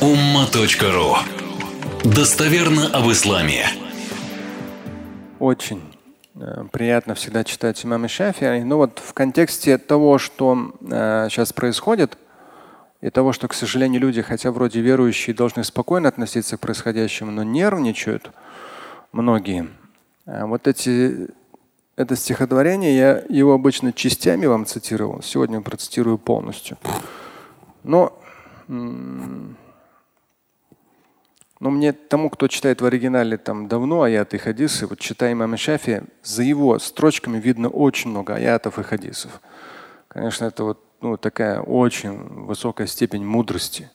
umma.ru Достоверно об исламе. Очень э, приятно всегда читать имама Шафи. Но вот в контексте того, что э, сейчас происходит, и того, что, к сожалению, люди, хотя вроде верующие, должны спокойно относиться к происходящему, но нервничают многие. Э, вот эти, это стихотворение, я его обычно частями вам цитировал, сегодня процитирую полностью. Но но мне тому, кто читает в оригинале там давно аяты и хадисы, вот читая имама Шафи, за его строчками видно очень много аятов и хадисов. Конечно, это вот ну, такая очень высокая степень мудрости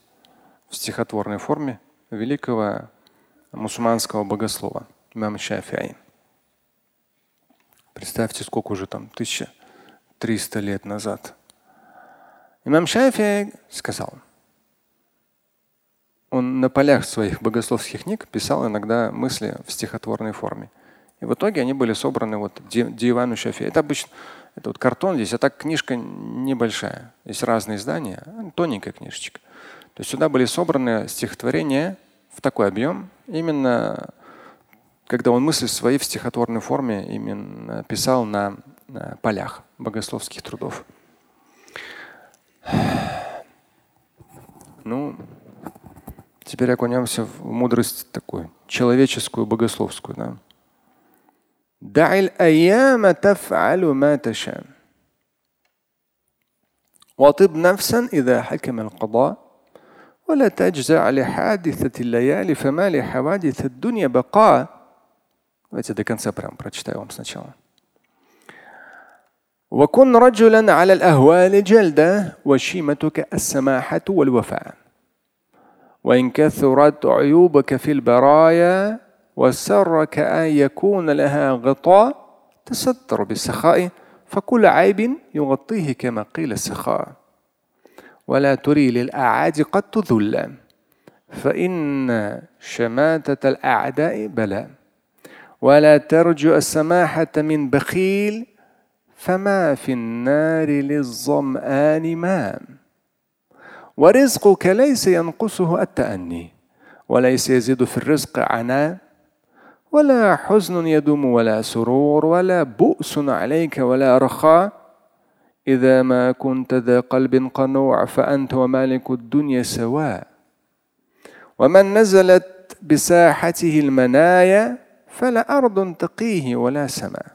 в стихотворной форме великого мусульманского богослова имама Шафиай. Представьте, сколько уже там, 1300 лет назад. Имам Шафиай сказал – он на полях своих богословских книг писал иногда мысли в стихотворной форме. И в итоге они были собраны вот Дивану Шафи. Это обычно это вот картон здесь, а так книжка небольшая. Есть разные издания, тоненькая книжечка. То есть сюда были собраны стихотворения в такой объем, именно когда он мысли свои в стихотворной форме именно писал на, на полях богословских трудов. Ну, Теперь окунемся в мудрость такую, человеческую, богословскую. Да? دع الأيام تفعل ما تشاء وطب نفسا إذا حكم القضاء ولا تجزع لحادثة الليالي فما لحوادث الدنيا بقاء Давайте до конца прям прочитаю вам сначала. وكن رجلا على الأهوال جلدا وشيمتك السماحة والوفاء وإن كثرت عيوبك في البرايا وسرك أن يكون لها غطاء تستر بالسخاء فكل عيب يغطيه كما قيل السخاء. ولا تري للأعادي قد تذل فإن شماتة الأعداء بلاء ولا ترجو السماحة من بخيل فما في النار للظمآن ماء. ورزقك ليس ينقصه التأني وليس يزيد في الرزق عناء ولا حزن يدوم ولا سرور ولا بؤس عليك ولا رخاء. إذا ما كنت ذا قلب قنوع فأنت ومالك الدنيا سواء. ومن نزلت بساحته المنايا فلا أرض تقيه ولا سماء.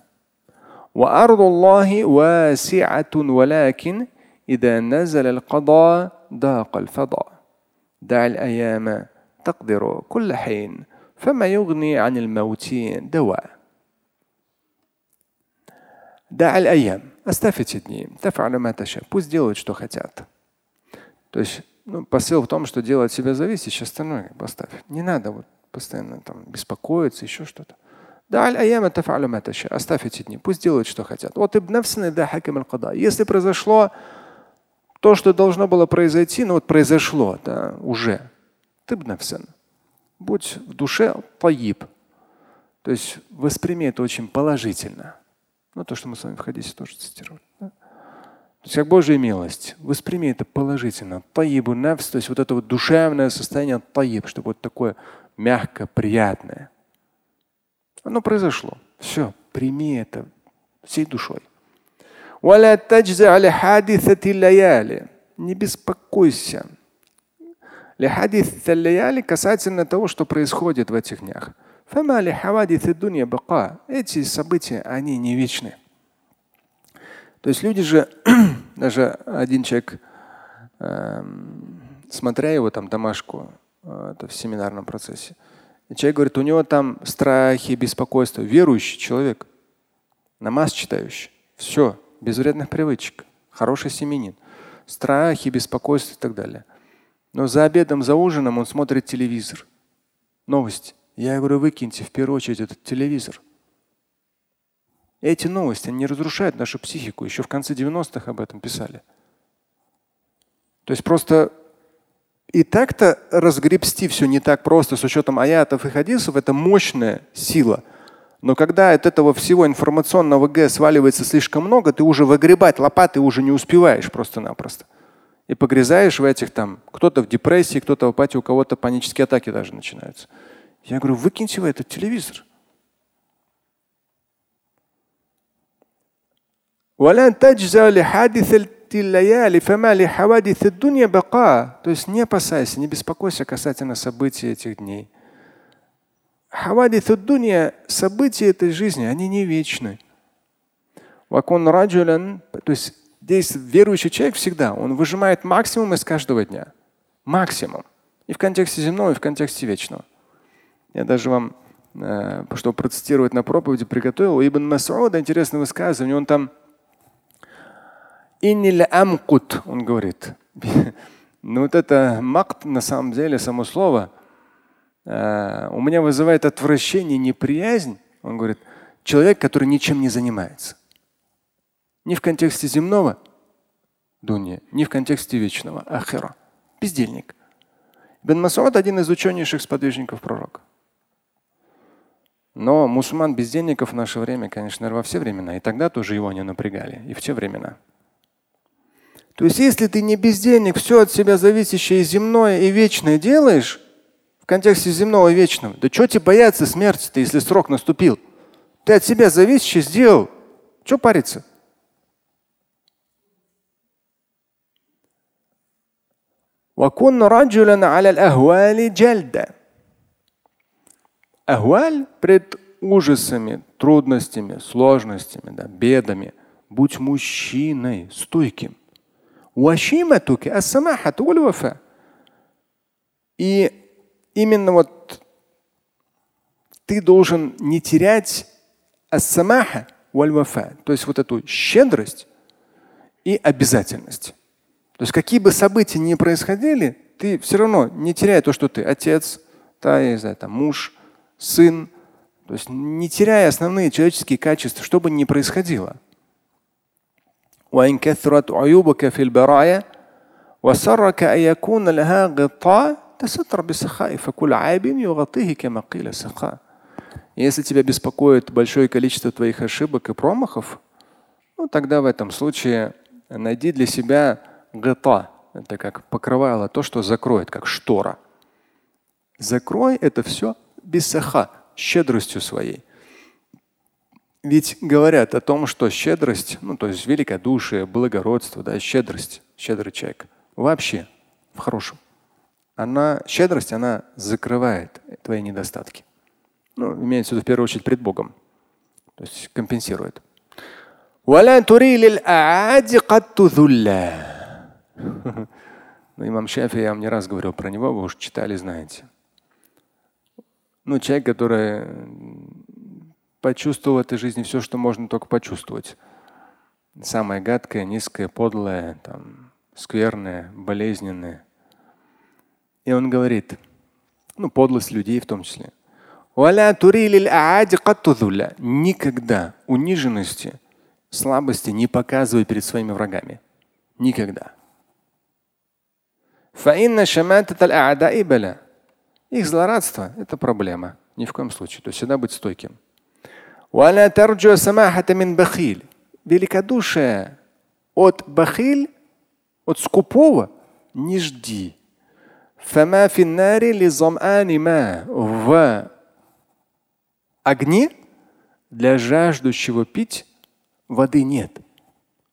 وأرض الله واسعة ولكن إذا نزل القضاء ضاق الفضاء دع الأيام تقدر كل حين فما يغني عن الموت دواء دع الأيام оставь эти дни تفعل ما تشاء пусть делают что хотят то есть ну, посыл в том что делать себя зависит остальное как бы оставь не надо вот постоянно там беспокоиться еще что-то دع الأيام تفعل ما تشاء оставь эти дни пусть делают что хотят вот ибн да хаким аль если произошло то, что должно было произойти, ну вот произошло, да, уже. Ты Будь в душе таиб. То есть восприми это очень положительно. Ну, то, что мы с вами в хадисе тоже цитировали. Да? То есть как Божья милость. Восприми это положительно. Таибу навс, то есть вот это вот душевное состояние таиб, чтобы вот такое мягкое, приятное. Оно произошло. Все, прими это всей душой. Не беспокойся. Лихадith касательно того, что происходит в этих днях. Эти события, они не вечны. То есть люди же, даже один человек, э, смотря его там домашку, э, это в семинарном процессе, человек говорит, у него там страхи, беспокойство. Верующий человек, намаз читающий. Все, без вредных привычек, хороший семенин, страхи, беспокойство и так далее. Но за обедом, за ужином он смотрит телевизор. Новости. Я говорю, выкиньте в первую очередь этот телевизор. Эти новости, они разрушают нашу психику. Еще в конце 90-х об этом писали. То есть просто и так-то разгребсти все не так просто с учетом аятов и хадисов. Это мощная сила – но когда от этого всего информационного Г сваливается слишком много, ты уже выгребать лопаты уже не успеваешь просто-напросто. И погрязаешь в этих там, кто-то в депрессии, кто-то в апатии, у кого-то панические атаки даже начинаются. Я говорю, выкиньте вы этот телевизор. То есть не опасайся, не беспокойся касательно событий этих дней. Хавадith дунья, события этой жизни, они не вечны. Вакун раджулян, то есть здесь верующий человек всегда, он выжимает максимум из каждого дня. Максимум. И в контексте земного, и в контексте вечного. Я даже вам, э, чтобы процитировать на проповеди, приготовил. Ибн Масуда интересное высказывание. Он там Инниль амкут, он говорит. Ну вот это макт на самом деле, само слово, э, у меня вызывает отвращение, неприязнь. Он говорит, человек, который ничем не занимается. Ни в контексте земного дуния, ни в контексте вечного ахира. Бездельник. Бен Масуад один из ученейших сподвижников пророка. Но мусульман бездельников в наше время, конечно, во все времена. И тогда тоже его не напрягали. И в те времена. То есть, если ты не бездельник, все от себя зависящее земное и вечное делаешь, в контексте земного и вечного, да что тебе бояться смерти-то, если срок наступил? Ты от себя зависящее сделал. Что париться? وكن رجلا على الأهوال جلدا. Ахваль пред ужасами, трудностями, сложностями, да, бедами. Будь мужчиной, стойким. Вашиматуки ассамахату вафа. И именно вот ты должен не терять ассамаха вальвафа, то есть вот эту щедрость и обязательность. То есть какие бы события ни происходили, ты все равно не теряй то, что ты отец, да, я не знаю, там, муж, сын. То есть не теряя основные человеческие качества, что бы ни происходило. وإن كثرت عيوبك في البرايا وسرك أن يكون لها غطاء Тасатр бисахай, факуль айбин югатыхи кема киля саха. Если тебя беспокоит большое количество твоих ошибок и промахов, ну тогда в этом случае найди для себя гата. Это как покрывало, то, что закроет, как штора. Закрой это все бисаха, щедростью своей. Ведь говорят о том, что щедрость, ну то есть великодушие, благородство, да, щедрость, щедрый человек, вообще в хорошем. Она, щедрость, она закрывает твои недостатки. Ну, имеется в виду в первую очередь пред Богом. То есть компенсирует. Ну, имам Шафи, я вам не раз говорил про него, вы уже читали, знаете. Ну, человек, который почувствовал в этой жизни все, что можно только почувствовать. Самое гадкое, низкое, подлое, там, скверное, болезненное. И он говорит, ну, подлость людей в том числе. Никогда униженности, слабости не показывай перед своими врагами. Никогда. Их злорадство – это проблема. Ни в коем случае. То есть всегда быть стойким. Великодушие от бахиль, от скупого не жди. فما في النار لظمآن ما. В огне для жаждущего пить воды нет.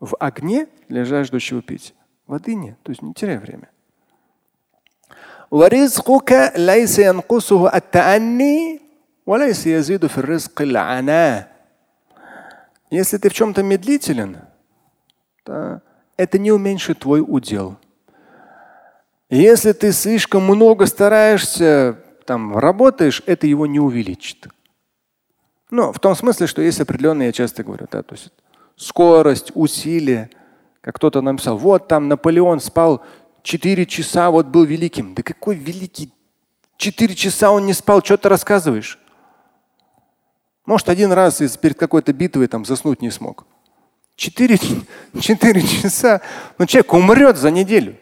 В огне для жаждущего пить воды нет. То есть не теряй время. ورزقك ليس ينقصه التأني если ты в чем-то медлителен, то это не уменьшит твой удел. Если ты слишком много стараешься, там, работаешь, это его не увеличит. Ну, в том смысле, что есть определенные, я часто говорю, да, то есть скорость, усилия. Как кто-то нам писал, вот там Наполеон спал 4 часа, вот был великим. Да какой великий? 4 часа он не спал, что ты рассказываешь? Может, один раз перед какой-то битвой там заснуть не смог. Четыре, четыре часа. Но человек умрет за неделю.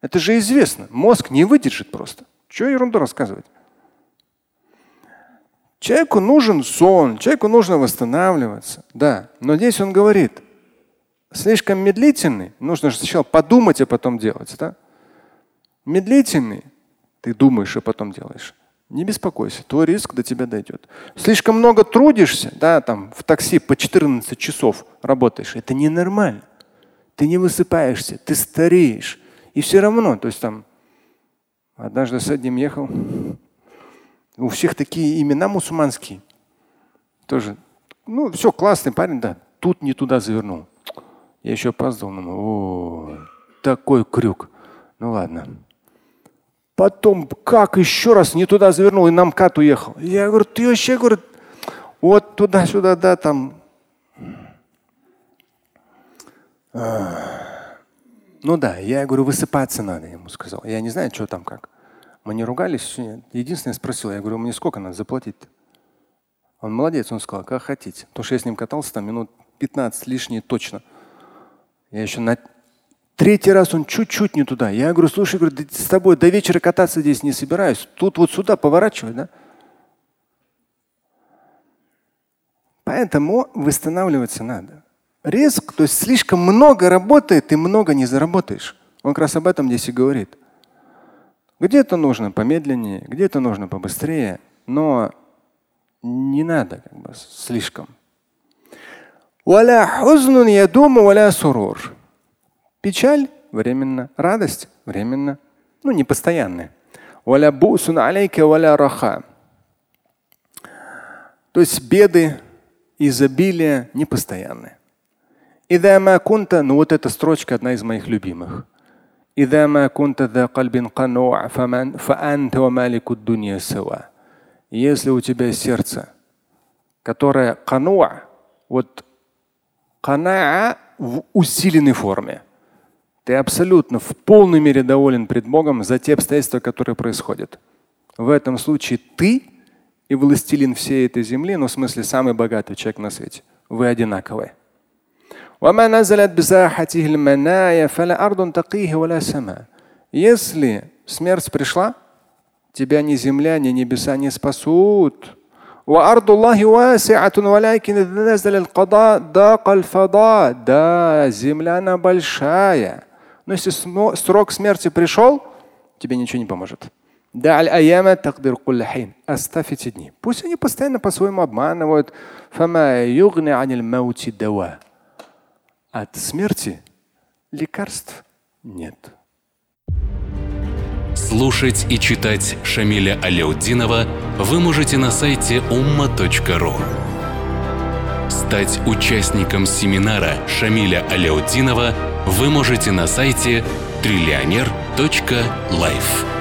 Это же известно. Мозг не выдержит просто. Чего ерунду рассказывать? Человеку нужен сон, человеку нужно восстанавливаться. Да. Но здесь он говорит, слишком медлительный, нужно же сначала подумать, а потом делать. Да? Медлительный, ты думаешь, а потом делаешь. Не беспокойся, твой риск до тебя дойдет. Слишком много трудишься, да, там в такси по 14 часов работаешь. Это ненормально. Ты не высыпаешься, ты стареешь. И все равно, то есть там однажды с одним ехал, у всех такие имена мусульманские. Тоже, ну, все, классный парень, да, тут не туда завернул. Я еще опаздывал, думаю, о, такой крюк. Ну ладно. Потом как еще раз не туда завернул и на МКАД уехал. Я говорю, ты вообще, говорю, вот туда-сюда, да, там. А, ну да, я говорю, высыпаться надо, ему сказал. Я не знаю, что там как. Мы не ругались. Единственное спросил, я говорю, мне сколько надо заплатить? Он молодец, он сказал, как хотите. То, что я с ним катался там минут 15 лишние точно. Я еще на Третий раз он чуть-чуть не туда. Я говорю, слушай, говорю, с тобой до вечера кататься здесь не собираюсь. Тут вот сюда поворачивай, да? Поэтому восстанавливаться надо. Риск, то есть слишком много работает, ты много не заработаешь. Он как раз об этом здесь и говорит. Где-то нужно помедленнее, где-то нужно побыстрее, но не надо как бы слишком. Печаль временно, радость временно, ну не постоянная. То есть беды, изобилие непостоянные. Идама кунта, ну вот эта строчка одна из моих любимых. Идама кунта да кальбин кануа фаанта ва малику дунья сава. Если у тебя сердце, которое кануа, вот канаа в усиленной форме. Ты абсолютно в полной мере доволен пред Богом за те обстоятельства, которые происходят. В этом случае ты и властелин всей этой земли, ну в смысле самый богатый человек на свете. Вы одинаковые. Если смерть пришла, тебя ни земля, ни небеса не спасут. وأرض الله واسعة ولكن إذا نزل القضاء ضاق الفضاء. Да, земля она большая. Но если срок смерти пришел, тебе ничего не поможет. Оставь эти дни. Пусть они постоянно по-своему обманывают. От смерти лекарств нет. Слушать и читать Шамиля Аляутдинова вы можете на сайте umma.ru. Стать участником семинара Шамиля Аляутдинова вы можете на сайте триллионер.life.